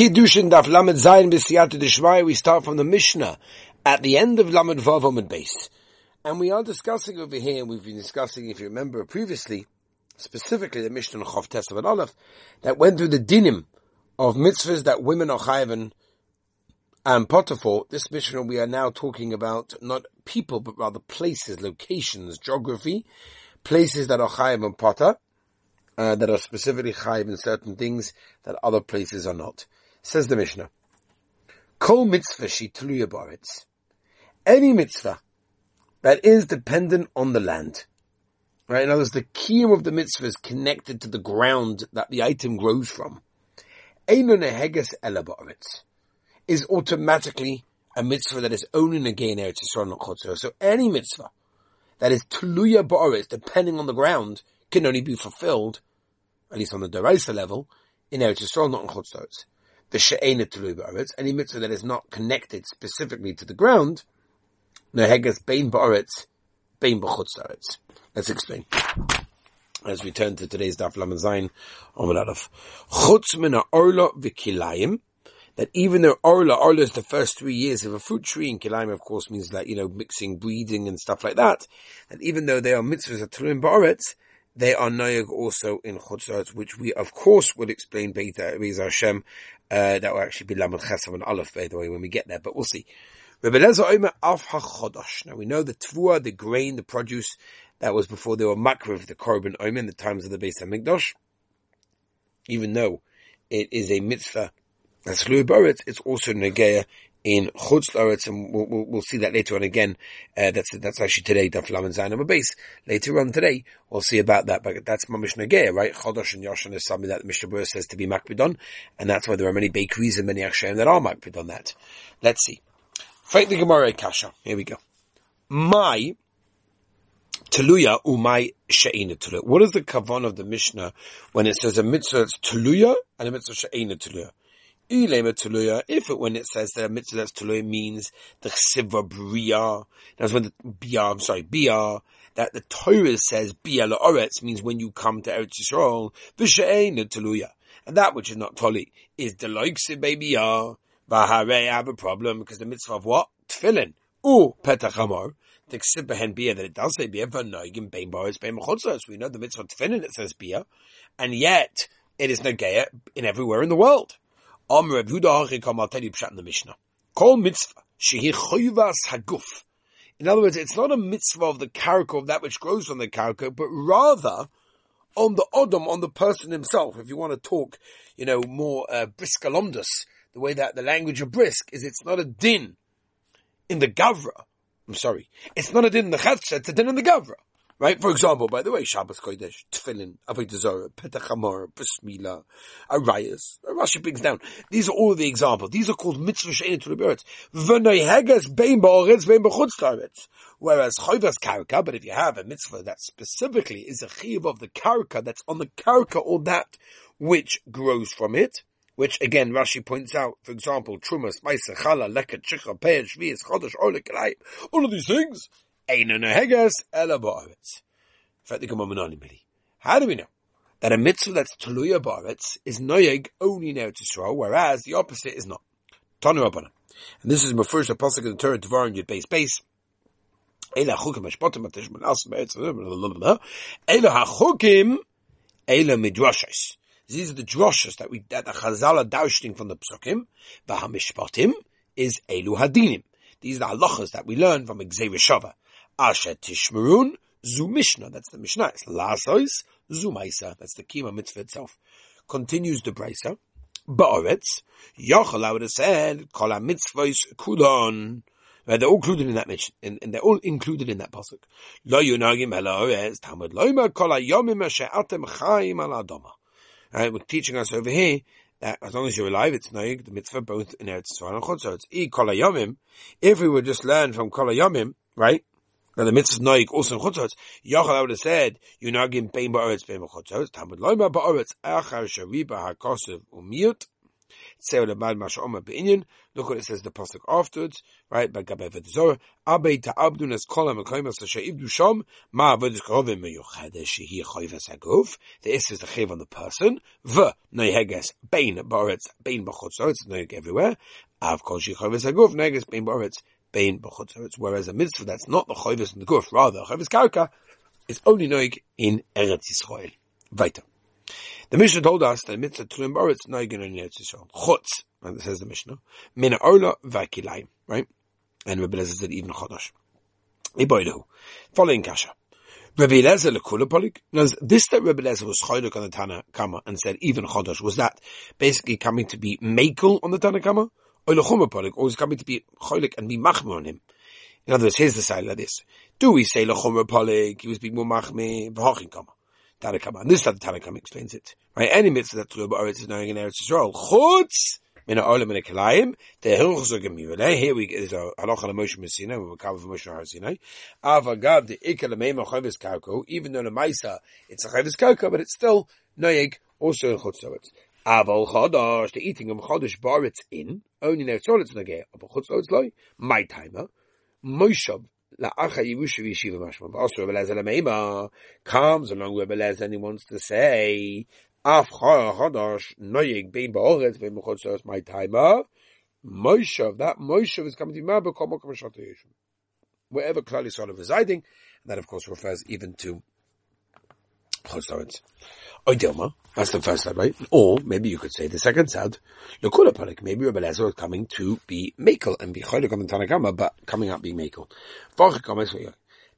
Kiddushin Daf Lamed Zayin B'Siyata Deshmai. We start from the Mishnah at the end of Lamed Vav Amud Beis. And we are discussing over here, we've been discussing, if you remember previously, specifically the Mishnah Chav Tesav and Aleph, that went through the dinim of mitzvahs that women are chayaven and potiphar. This Mishnah we are now talking about not people, but rather places, locations, geography, places that are chayav and potter, uh, that are specifically chayav in certain things that other places are not. Says the Mishnah, Kol mitzvah shi baritz. Any mitzvah that is dependent on the land. Right? In other words, the key of the mitzvah is connected to the ground that the item grows from. Eino is automatically a mitzvah that is only negain Eretz Yisrael So any mitzvah that is tluya ba'aretz, depending on the ground, can only be fulfilled, at least on the deraisa level, in Eretz Yisrael, not in Chutz the she'ena tului ba'aretz, any mitzvah that is not connected specifically to the ground, nehegas bein ba'aretz, bein b'chutz Let's explain. As we turn to today's Daf Lamazayin, Omid Aleph. Chutz min orla v'kilayim, that even though orla, orla is the first three years of a fruit tree, and kilayim of course means that, you know, mixing, breeding and stuff like that, and even though they are mitzvahs at Tulim Ba'aretz, they are noyag also in Chutzot, which we of course will explain Beis Hashem. Uh, that will actually be Lamed Chesav and Aleph, by the way, when we get there, but we'll see. Now we know the tvua, the grain, the produce, that was before they were makriv, the korban oim in the times of the Beis Hamikdash. Even though it is a mitzvah, as it's also negeya in Chutz Laretz, and we'll, we'll, we'll, see that later on again. Uh, that's that's actually today, Daf Lam and Zayin base. Later on today, we'll see about that. But that's Mamish Nagea, right? Chodosh and Yoshan is something that the Mishnah Berurah says to be makbidon, and that's why there are many bakeries and many Hashem that are makbidon that. Let's see. Fight the Gemara Kasha. Here we go. My Teluya umay she'ina teluya. What is the kavan of the Mishnah when it says a mitzvah that's teluya and a mitzvah she'ina teluya? If it, when it says that mitzvah tuluya means the chsiva bria, that's when the bia, I'm sorry, bia, that the Torah says bia la'oretz means when you come to Eretz Yisrael, v'she'ein tuluya. And that which is not toli is the loikse baby ya, v'harei I have a problem because the mitzvah of what? Tfilin. U petach hamor. The chsiva hen bia that it does say bia, v'noigim bein boris bein mechotzos. We know the mitzvah tfilin it says bia, and yet it is negaya in everywhere in the world. Om Reb Huda I'll tell you pshat in the Mishnah. Kol mitzvah, shehi choyvas haguf. In other words, it's not a mitzvah of the character of that which grows on the character, but rather on the odom, on the person himself. If you want to talk, you know, more uh, briskalomdus, the way that the language of brisk is, it's not a din in the gavra. I'm sorry, it's not a din in the chatzah, it's a din in the gavra. Right? For example, by the way, Shabbos Kodesh, Tefillin, Avodah Zarah, Petach Hamor, Bismillah, Rashi brings down. These are all the examples. These are called mitzvah she'en to the birds. V'noiheges bein ba'oretz bein b'chutz Whereas chayvas karka, but if you have a mitzvah that specifically is a chiv of the karka, that's on the karka or that which grows from it, which again Rashi points out, for example, trumas, maisa, chala, leket, chicha, peah, shvius, chodesh, olik, all of these things, How do we know that a mitzvah that's teluya ba'aretz is noyeg only now to Yisrael, whereas the opposite is not? Tanu Rabbanan. And this is my first apostle in the Torah Devarim Yud Beis Beis. Eila chukim hashpotim atishman Eila hachukim Eila midrashis. These are the droshes that we that the Chazal are dousting from the psukim. V'hamishpatim is Elu hadinim. These are the halachas that we learn from Gzei Asher Tishmarun, Zu Mishnah, that's the Mishnah. It's Lasois, Zu Maisa, that's the Kima mitzvah itself. Continues the Brisa. Ba'aretz, Yochel, I would have said, Kol mitzvahs kulon. They're all included in that mission, and, and, they're all included in that pasuk. Lo yunagim elo Talmud loima kol hayomim asher atem chayim al adama. Right, we're teaching us over here that as long as you're alive, it's noig the mitzvah both in Eretz Yisrael and Chutz. It's e. If we would just learn from kol hayomim, right? Now the mitzvah noik also in chutzos. Yochel I would have said yunagim bein ba'aretz bein b'chutzos. Talmud loyma ba'aretz achar shariba hakosiv umiut. Look what it says the pasuk afterwards, right? By Gabe Vedzor, Abe ta'abdun es kol ha'mekoyim as she'ibdu sham, ma avodas krovim meyuchade shehi choyves haguf. The is is the chiv on the person. V neheges bein baretz bein b'chotzor. It's neheg everywhere. Av kol shehi choyves haguf neheges bein baretz bein b'chotzor. Whereas a mitzvah that's not the choyves in the guf, rather choyves karka, is only neheg in Eretz Yisrael. Weiter. The Mishnah told us that mitzvah tluim baritz noigen in Eretz Yisrael. Chutz, and says the Mishnah, min orla v'kilayim, right? And Rebbe Lezer said even chodosh. Iboidu. Following kasha. Rebbe Lezer lekula polik. Now, this that Rebbe Lezer was choyduk on the Tana Kama and said even chodosh, was that basically coming to be makel on the Tana Kama? Or was coming to be choyduk and be machmer on him? In other words, here's the side of this. Do we say lechuma polik, he was being more machmer, v'hochin kama? Tanakama. And this time the Tanakama explains it. Right? Any mitzvah that Tlu Ba'aretz is knowing in Eretz Yisrael. Chutz! Min ha'olam min ha'kilayim. The hilchos are gemiyuleh. Here we, is a halacha l'Moshe Messina. We cover Moshe Har Sinai. Avagav the ikka l'meima chayvis kauko. Even though the Maisa, it's a chayvis kauko, but it's still noyeg also in chutz Aval chodosh, the eating of chodosh baritz in, only in Eretz nageh. But chutz loy, my timer. Moshav La'acha Yerusha Yeshiva Mashma. Also, Rebbe Lezer Lameima comes along with Rebbe Lezer and he wants to say, Af Chodosh Noyeg Bein Ba'oretz Bein B'chotz my timer. Moshe, that Moshe is coming to Mabba Kol Mokom Yeshua. Wherever Klal Yisrael is residing, and that of course refers even to Chotz Oidilma, that's the first side, right? Or maybe you could say the second side, Lekula Panik, maybe Rebbe Lezer is coming to be Makel and be Cholik on Tanakama, but coming out being Makel.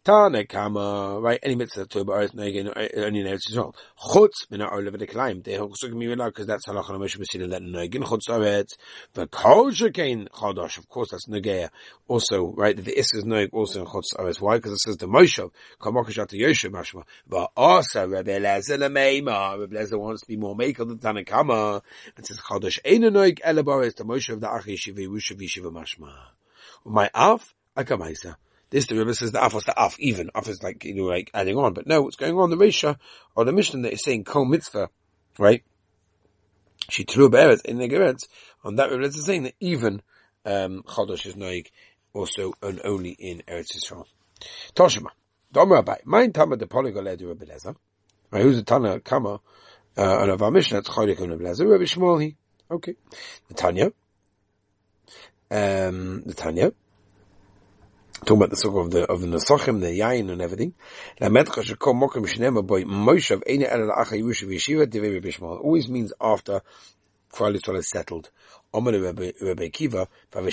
Tanakama, right? Any mitzvah to Ba'aretz Negin, only in Eretz Yisrael. Chutz min ha'or levet eklayim. They also give me because that's halacha Moshe Messina let Negin chutz Eretz. The kol shekein chodosh. Of course, that's Negeya. Also, right? The is is Neg also in chutz Eretz. Why? Because it says the Moshe kamokash at Yoshe mashma. But also Rebbe Lezer lemeima. Rebbe Lezer wants to be more makel than Tanakama. And says chodosh ein Neg elebaris the Moshe of the Achi Yeshiva Yerusha Yeshiva mashma. My af akamaisa. This the Rebbe says the af was the af even. Af is like you know like adding on, but no, what's going on? The Risha or the Mishnah that is saying kol mitzvah, right? She threw a in the Geretz. On that Rebbe is saying that even um, is noig also and only in Eretz Yisrael. Toshima. Domer Abai. Mein Tama de Polygon led Rebbe Lezer. Right, who's the Tana Kama? Uh, and of our Mishnah, it's Chodik and Rebbe Lezer. Rebbe Shmuel. Okay. The Tanya. Um, the Tanya talking about the sort of the of the Nesachim, the Yain and everything. Always means after Klal Yisrael is settled. Rabbi Kiva, but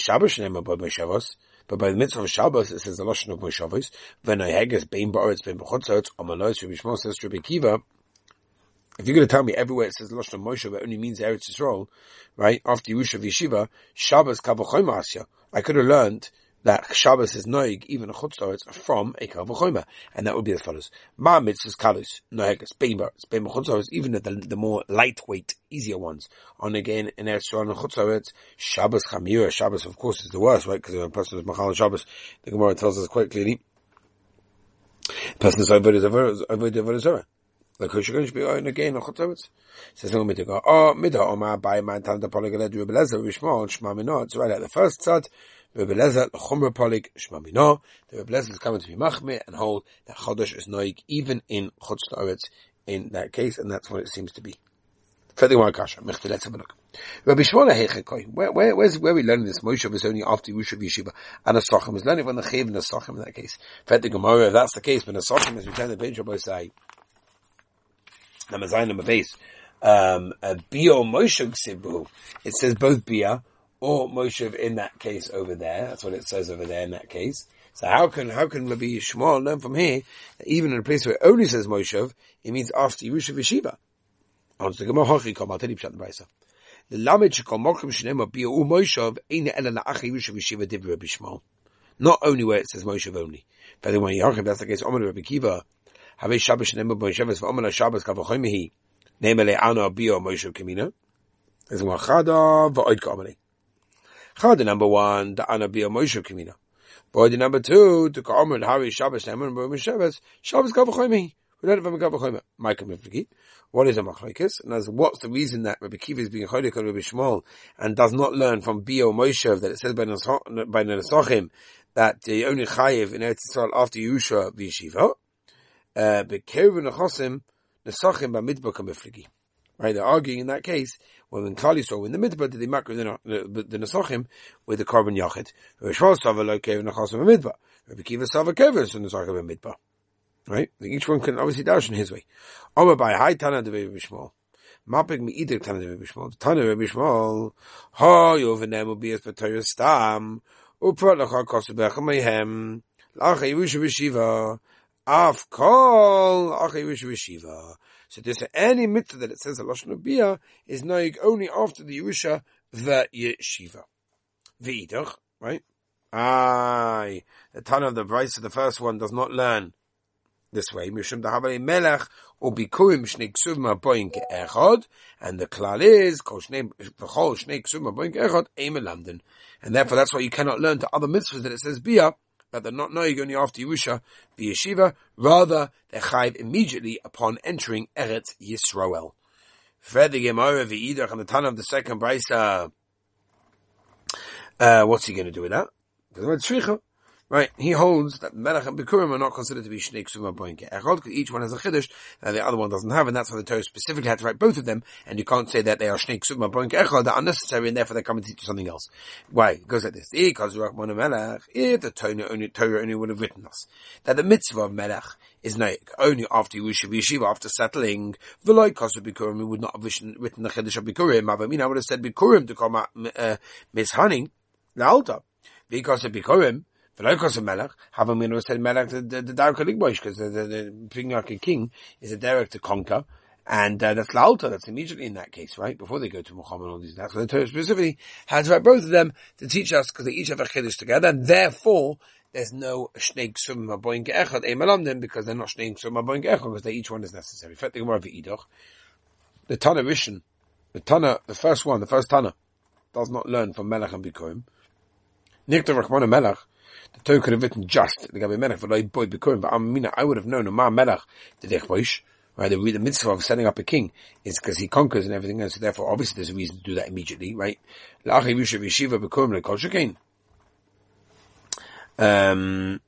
by the mitzvah of Shabbos, it says the Lashon of Moshavos. Haggis bein ba'aretz bein b'chotzot, amalos Rabbi Shmuel says Rabbi Kiva, if you're going to tell me everywhere it says Lashon Moshe, but only means Eretz Yisrael, right? After Yerusha Yeshiva, Shabbos kavachoyma asya. I could have learned that Shabbos is noig, even a chutzlaretz, from a kavachoyma, and that would be as follows: Ma mitzvahs kalus noegas beimbars beim chutzlaretz, even the, the more lightweight, easier ones. On again in Eretz on chutzlaretz, Shabbos chamira. Shabbos, of course, is the worst, right? Because a person is machal Shabbos, the Gemara tells us quite clearly. Person is avoid is avoid avoid Like who's going to be on again on chutzlaretz? Says no mitzvah. Oh, midah omar by man tan the polygaled rebelezer vishmol shma minot. It's right at the first side. Rebbe Lezer, Chumra Polik, Shmamino, the Rebbe Lezer is coming to be Machme and hold that Chodesh is Noig even in Chutz La'aretz in that case, and that's what it seems to be. Further one kasha, let's have a look. Rabbi Shmuel Hechekoi, where, where, where's, where we learning this? Moshe was only after Yushav Yeshiva, and Asachim is learning from the Chav and Asachim in that case. Further Gemara, if that's the case, but Asachim is returning the bench of Bosai, number Zayin, number base, um, Bio Moshe Ksibu, it says both Bia, or Moshe in that case over there. That's what it says over there in that case. So how can how can Rabbi Shmuel learn from here that even in a place where it only says Moshe, it means after Yerusha Yeshiva? The. I'll tell you Brisa. The lamed shekol mokum shnema biu Moshe ein ela la'achi Yerusha Yeshiva div Rabbi Shmuel. Not only where it says Moshe only. By the way, Yaakov, that's the case. Omer Rabbi Kiva. Have Shabbos Shabbos. Name kamani. Chada number one, the Anabia Moshe Kamina. Boy, number two, to Ka'omer and Hari Shabbos Neman Bo Shabbos, Shabbos. We don't have a. What is a machlokes? And as what's the reason that Rabbi Kiva is being cholik on Rabbi Shmuel and does not learn from Bio Moshe that it says by Nesachim that the only chayiv in Eretz Yisrael after Yusha v'yeshiva, uh. Right, they're arguing in that case when in Klal Yisrael in the midbar did they makr the, the Nesachim with the carbon yachid. Rabbi Shmuel Sava lo Keruvin Nechosim b'midbar. Rabbi Kiva Sava Keruvin Nesachim b'midbar. Right? Each one can obviously dash in his way. Mapik mi either Tana Rabbi Shmuel. Tana Rabbi Shmuel. Ha yovenem ubias b'toyer stam. Upra lacha kosubech mehem. Lacha v'shiva. Af kol. Lacha yivush v'shiva. So there's any mitzvah that it says a Lashon Ubiyah is noig only after the Yerusha the Yeshiva. V'idach, right? Aye. The ton of the Bryce of the first one does not learn this way. Mishum dahavale melech ubikurim shnei ksuvim aboyin ke'echad, and the klal is kol shnei v'chol shnei ksuvim aboyin ke'echad eim and therefore that's why you cannot learn to other mitzvahs that it says bia that they're not knowing only after Yerusha be yeshiva. Rather, they're chayiv immediately upon entering Eretz Yisrael. Further Gemara v'idach and the ton of the second brisa. Uh, what's he going to do with that? Because Right, he holds that Melech and Bikurim are not considered to be Shnei Ksuma Boinke because each one has a Chiddush that the other one doesn't have, and that's why the Torah specifically had to write both of them, and you can't say that they are Shnei Ksuma Boinke Echad, they're unnecessary, and therefore they come and teach you something else. Why? It goes like this. Because if the Torah only, would have written us, that the mitzvah of Melech is Naik, only after Yusha Yeshiva, after settling, V'loi Kosu Bikurim, we would not have written, the Chiddush of Bikurim, Avamina would have said Bikurim to come uh, Mishani, the altar. Because of Bikurim, V'loikos a melech, have a minus said melech the, the, the Derek Ligboish, because the, the, the king is a Derek to conquer, and uh, that's La'alta, that's immediately in that case, right? Before they go to Muhammad and all these things. So the Torah specifically has write both of them to teach us, because they each have a chiddush together, and therefore, there's no shnei ksum boing echad emalamdim, because they're not shnei ksum boing echad, because they each one is necessary. In fact, The Tana Rishon, the Tana, the first one, the first Tana, does not learn from Melech and Bikurim. Nikta Rachmana Melech, the Torah could have written just the Gabi Melech, but boy Bikurim, but Amina, I would have known, Ma Melech, the Dechboish, right? The, the mitzvah of setting up a king is because he conquers and everything else, therefore obviously there's a reason to do that immediately, right? Um,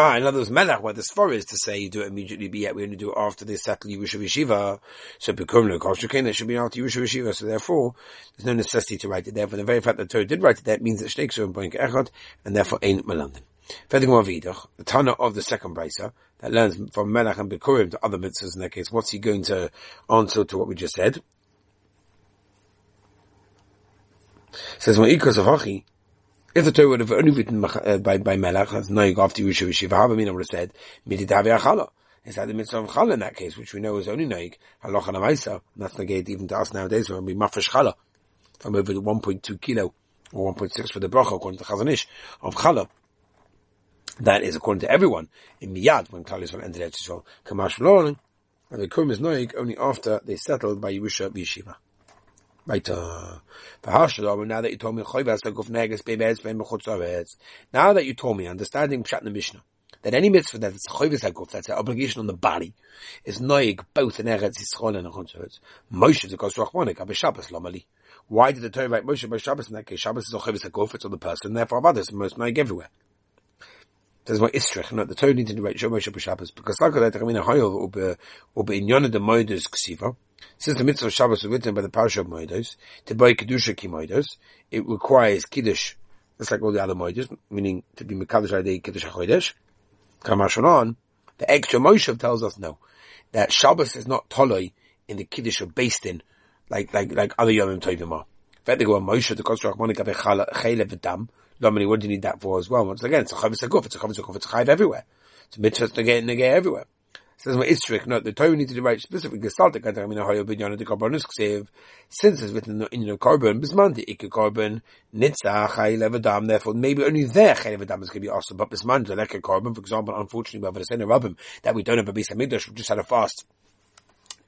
Ah, in other words, Melech, where the Sfor is to say you do it immediately, but yet we only do it after they settle Yerusha Yeshiva. So Bekum Lekoshakin, there should be after Yerusha Yeshiva. So therefore, there's no necessity to write it there. For the very fact that Torah did write it there means that Shnei Ksur and Echad, and therefore ain't Melandim. Furthermore, Vidach, the Tana of the second Brisa, that learns from Melech and Bikurim to other mitzvahs in that case, what's he going to answer to what we just said? says, Ma'ikos of Hachi, if the Torah would have only written uh, by, by Melech, as Noig after Yusha Yeshiva Havamina would have said, Mididavi Achala. It's had the mitzvah of Chala in that case, which we know is only Noig, Halacha Namaisa. That's negate even to us nowadays, when we mafish Chala, from over 1.2 kilo, or 1.6 for the bracha, according to Chazon Ish, of Chala. That is according to everyone. In Miyad, when Klal Yisrael entered Eretz Kamash Loring, and the Kum is Noig only after they settled by Yerusha Yeshiva. Right. Uh, now that you told me, now that you told me, understanding Pshat in the Mishnah, that any mitzvah that is chovis haguf, that's an obligation on the body, is noig both in Eretz Yisrael and in Chutzotz. Moshe goes rachmanik, aber Shabbos lomali. Why did the Torah write Moshe by Shabbos in that case? Shabbos is a chovis haguf, it's on the person, therefore of others, and most noig everywhere. There's my istrich, no, the Torah needs to write by Shabbos, because like that, I mean, hoyel, ube, ube in yonah de moedes ksiva, since the mitzvah of Shabbos was written by the Parsha of Moedos, to buy Kedusha Ki Moedos, it requires Kiddush, just like all the other Moedos, meaning to be Mekadosh Adei Kiddush HaChodesh. Kamashon the extra Moshe tells us no, that Shabbos is not Toloi in the Kiddush of based in, like, like, like other Yomim Tovim are. In fact, they go Moshe, the Kosher Achmonik Chaylev V'dam, Lomani, what do you need that for as well? Once again, it's a Chavis HaGuf, it's a Chavis HaGuf, it's a Chayv everywhere. It's a mitzvah to get everywhere says my Istrik, no, the Torah needs to write specifically Gestaltic Katamina Hoyo Binyan the Carbonus Ksiv, since it's written in the carbon, Bismanti Ikke carbon, Nitza, Chai Levadam, therefore maybe only there Chai Levadam is going to be awesome, but Bismanti, like a carbon, for example, unfortunately, we have a Sena Rabbim, that we don't have a Bisa Migdash, we just had a fast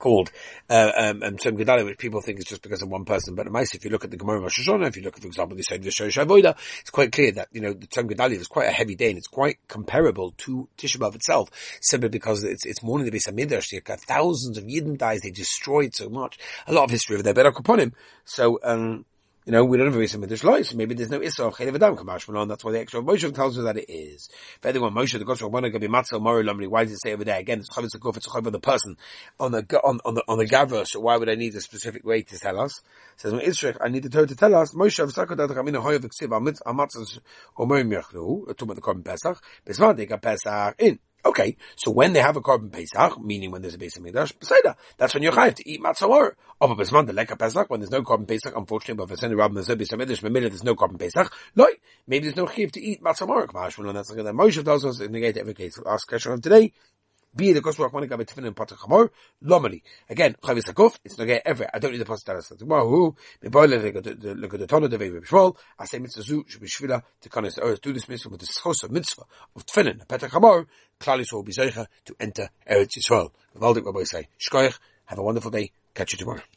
called uh, um, um, Tzom Gedalia, which people think is just because of one person. But nice, if you look at the Gemara Rosh Hashanah, if you look at, for example, the Seder V'Shosh Avoda, it's quite clear that, you know, the Tzom Gedalia is quite a heavy day and it's quite comparable to Tisha B'Av itself, simply because it's, it's mourning the Beis got thousands of Yidden dies, they destroyed so much. A lot of history over there, but upon him. So, um, you know, we don't have a with this so maybe there's no Issa of Chelev Adam Kamash That's why the extra Moshe tells us that it is. If anyone Moshe, the going to be Matzah Mori Lamri, why does it say over there? Again, it's Chavetz Akuf, it's on the person, on the, on, on the, on the Gavra, so why would I need a specific way to tell us? It says, Israel, I need the Torah to tell us, Moshe, Avsako Dat Chamina Hoyev Ksiv, Amatzah Mirchnu, talking about the Korban Pesach, got Pesach in. Okay, so when they have a carbon pesach, meaning when there's a Beis HaMikdash, Peseda, that's when you're chayav to eat matzah or of a besman the leka pesach. When there's no carbon pesach, unfortunately, but rabbi there's no Beis HaMikdash, maybe there's no korban pesach. Loy, maybe there's no chayav to eat matzah or. That's like that. Moshe tells us in the gate every case. Ask question of today. Be the Kosher Rachmanik Gabe Tifin and Pater Chamor, Lomali. Again, Chavis Hakuf, it's not get ever. I don't need the Pastor Taras. Tomorrow, who, at the Tona, the Vei Bishmol, I say Mitzvah Zu, Shubishvila, to Kanis Earth, do this mitzvah with the Schos of Mitzvah of Tfinin, Pater Chamor, Klalis will be to enter Eretz Yisrael. Vivaldik Rabbi say, Shkoich, have a wonderful day, catch you tomorrow.